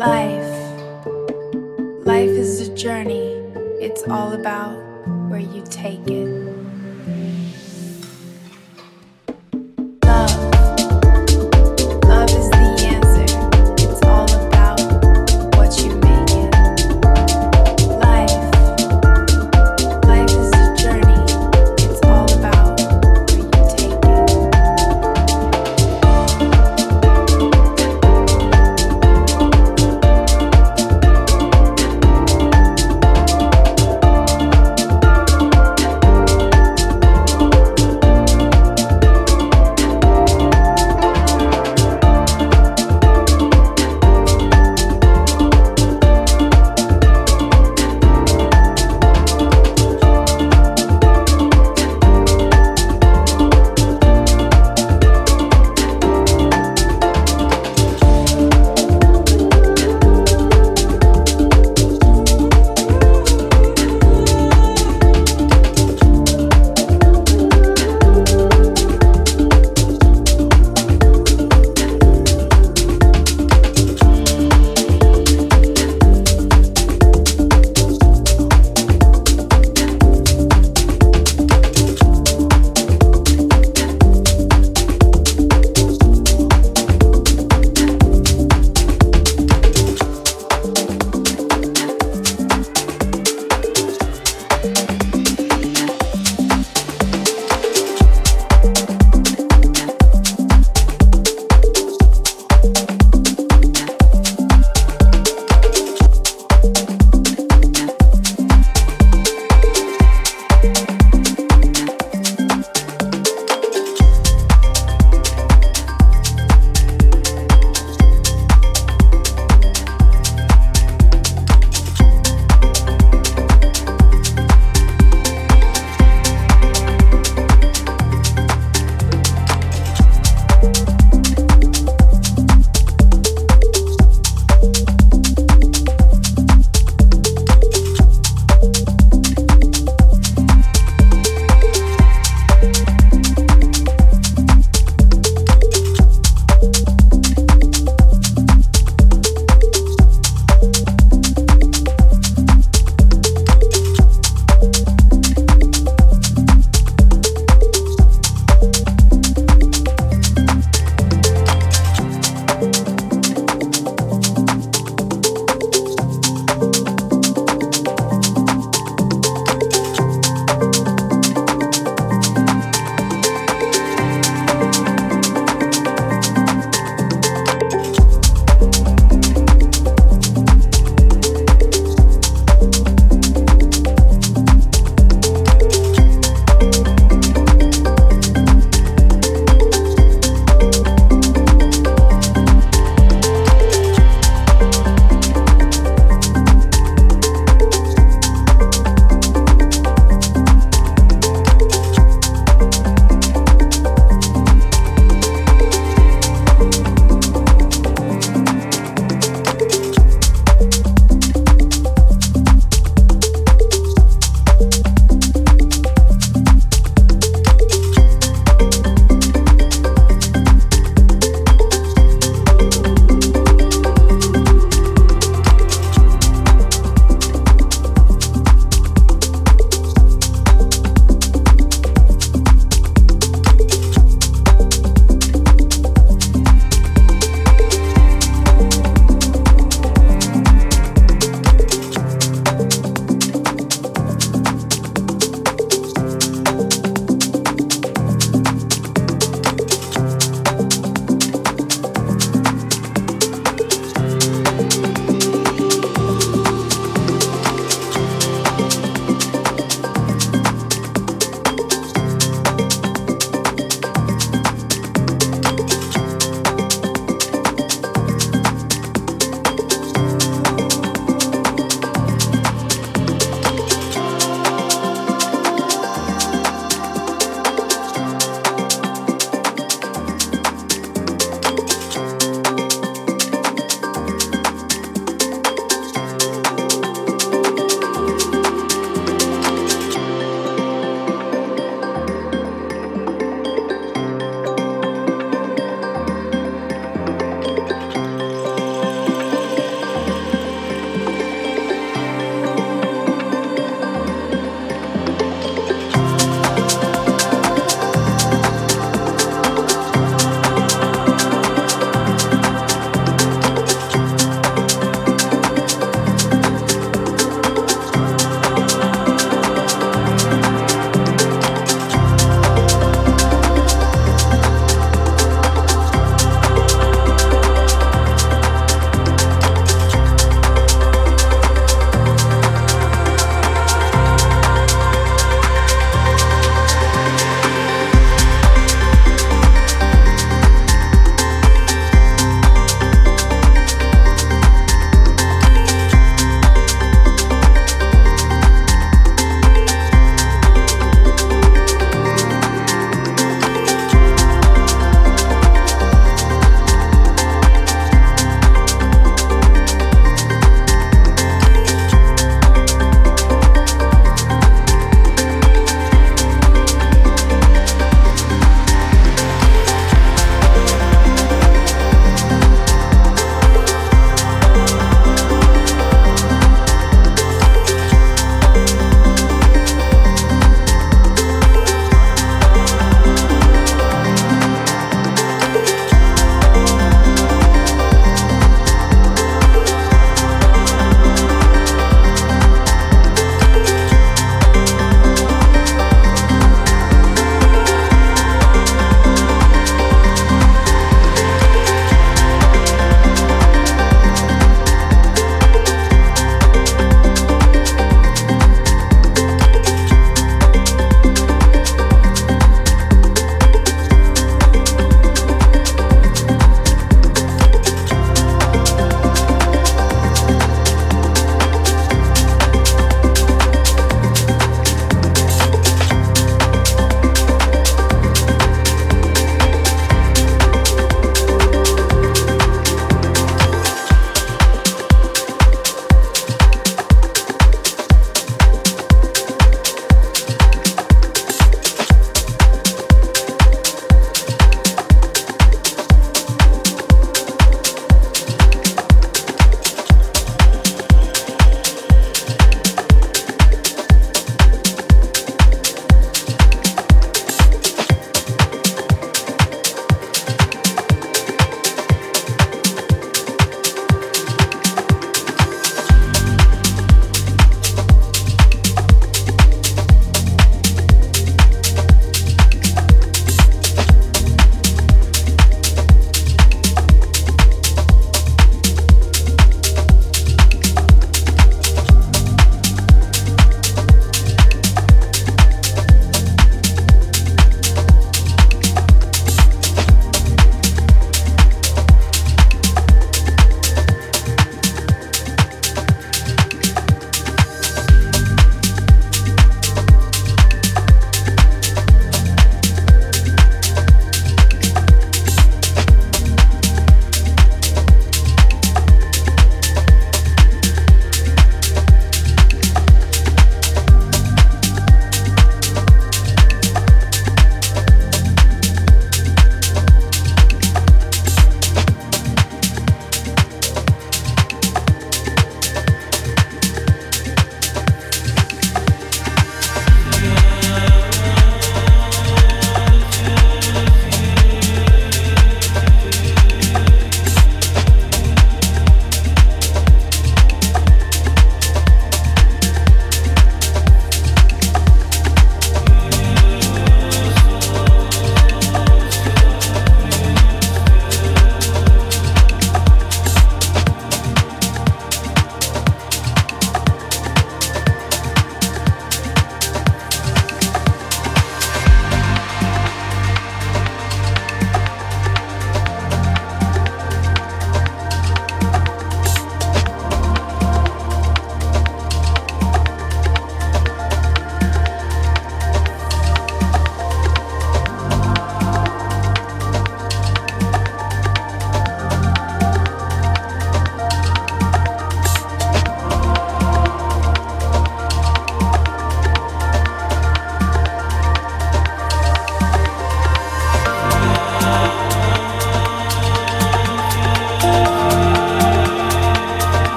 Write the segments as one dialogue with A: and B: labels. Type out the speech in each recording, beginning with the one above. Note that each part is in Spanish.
A: Life. Life is a journey. It's all about where you take it.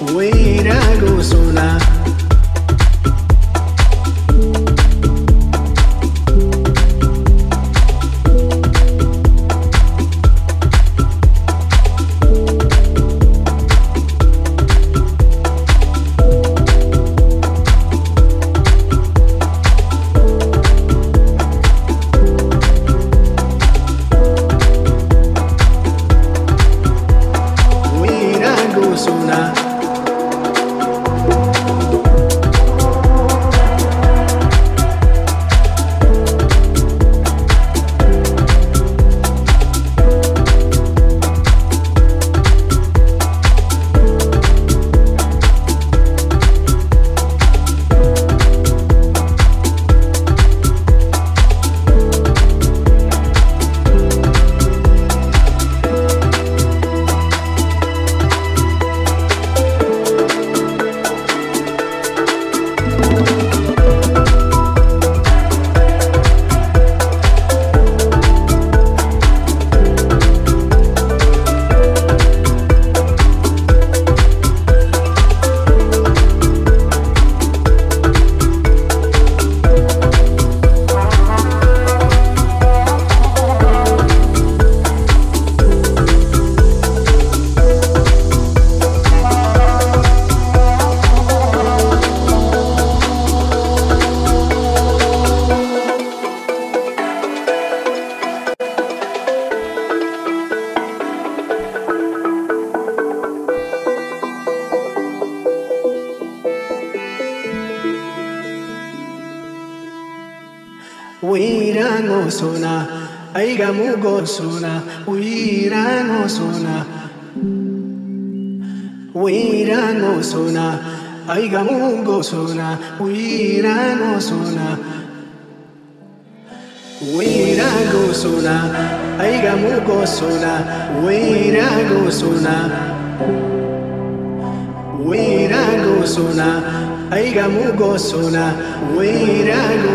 B: Sona, uira no sona. Uira no sona, aiga mungo sona, uira no sona. Uira go sona, aiga mungo sona, uira go sona. Uira go sona, aiga mungo sona, uira go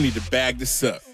C: gonna need to bag this up.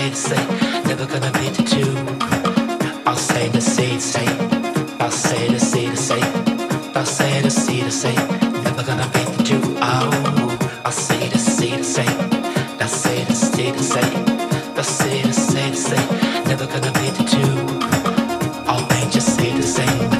C: never gonna be the two. I'll say the say say, I'll say the say say, I'll say the say say, never gonna be the two. Oh, I'll say the say say, I'll say the say say, I'll say the say say, never gonna
D: be the two. I'll say
E: the same.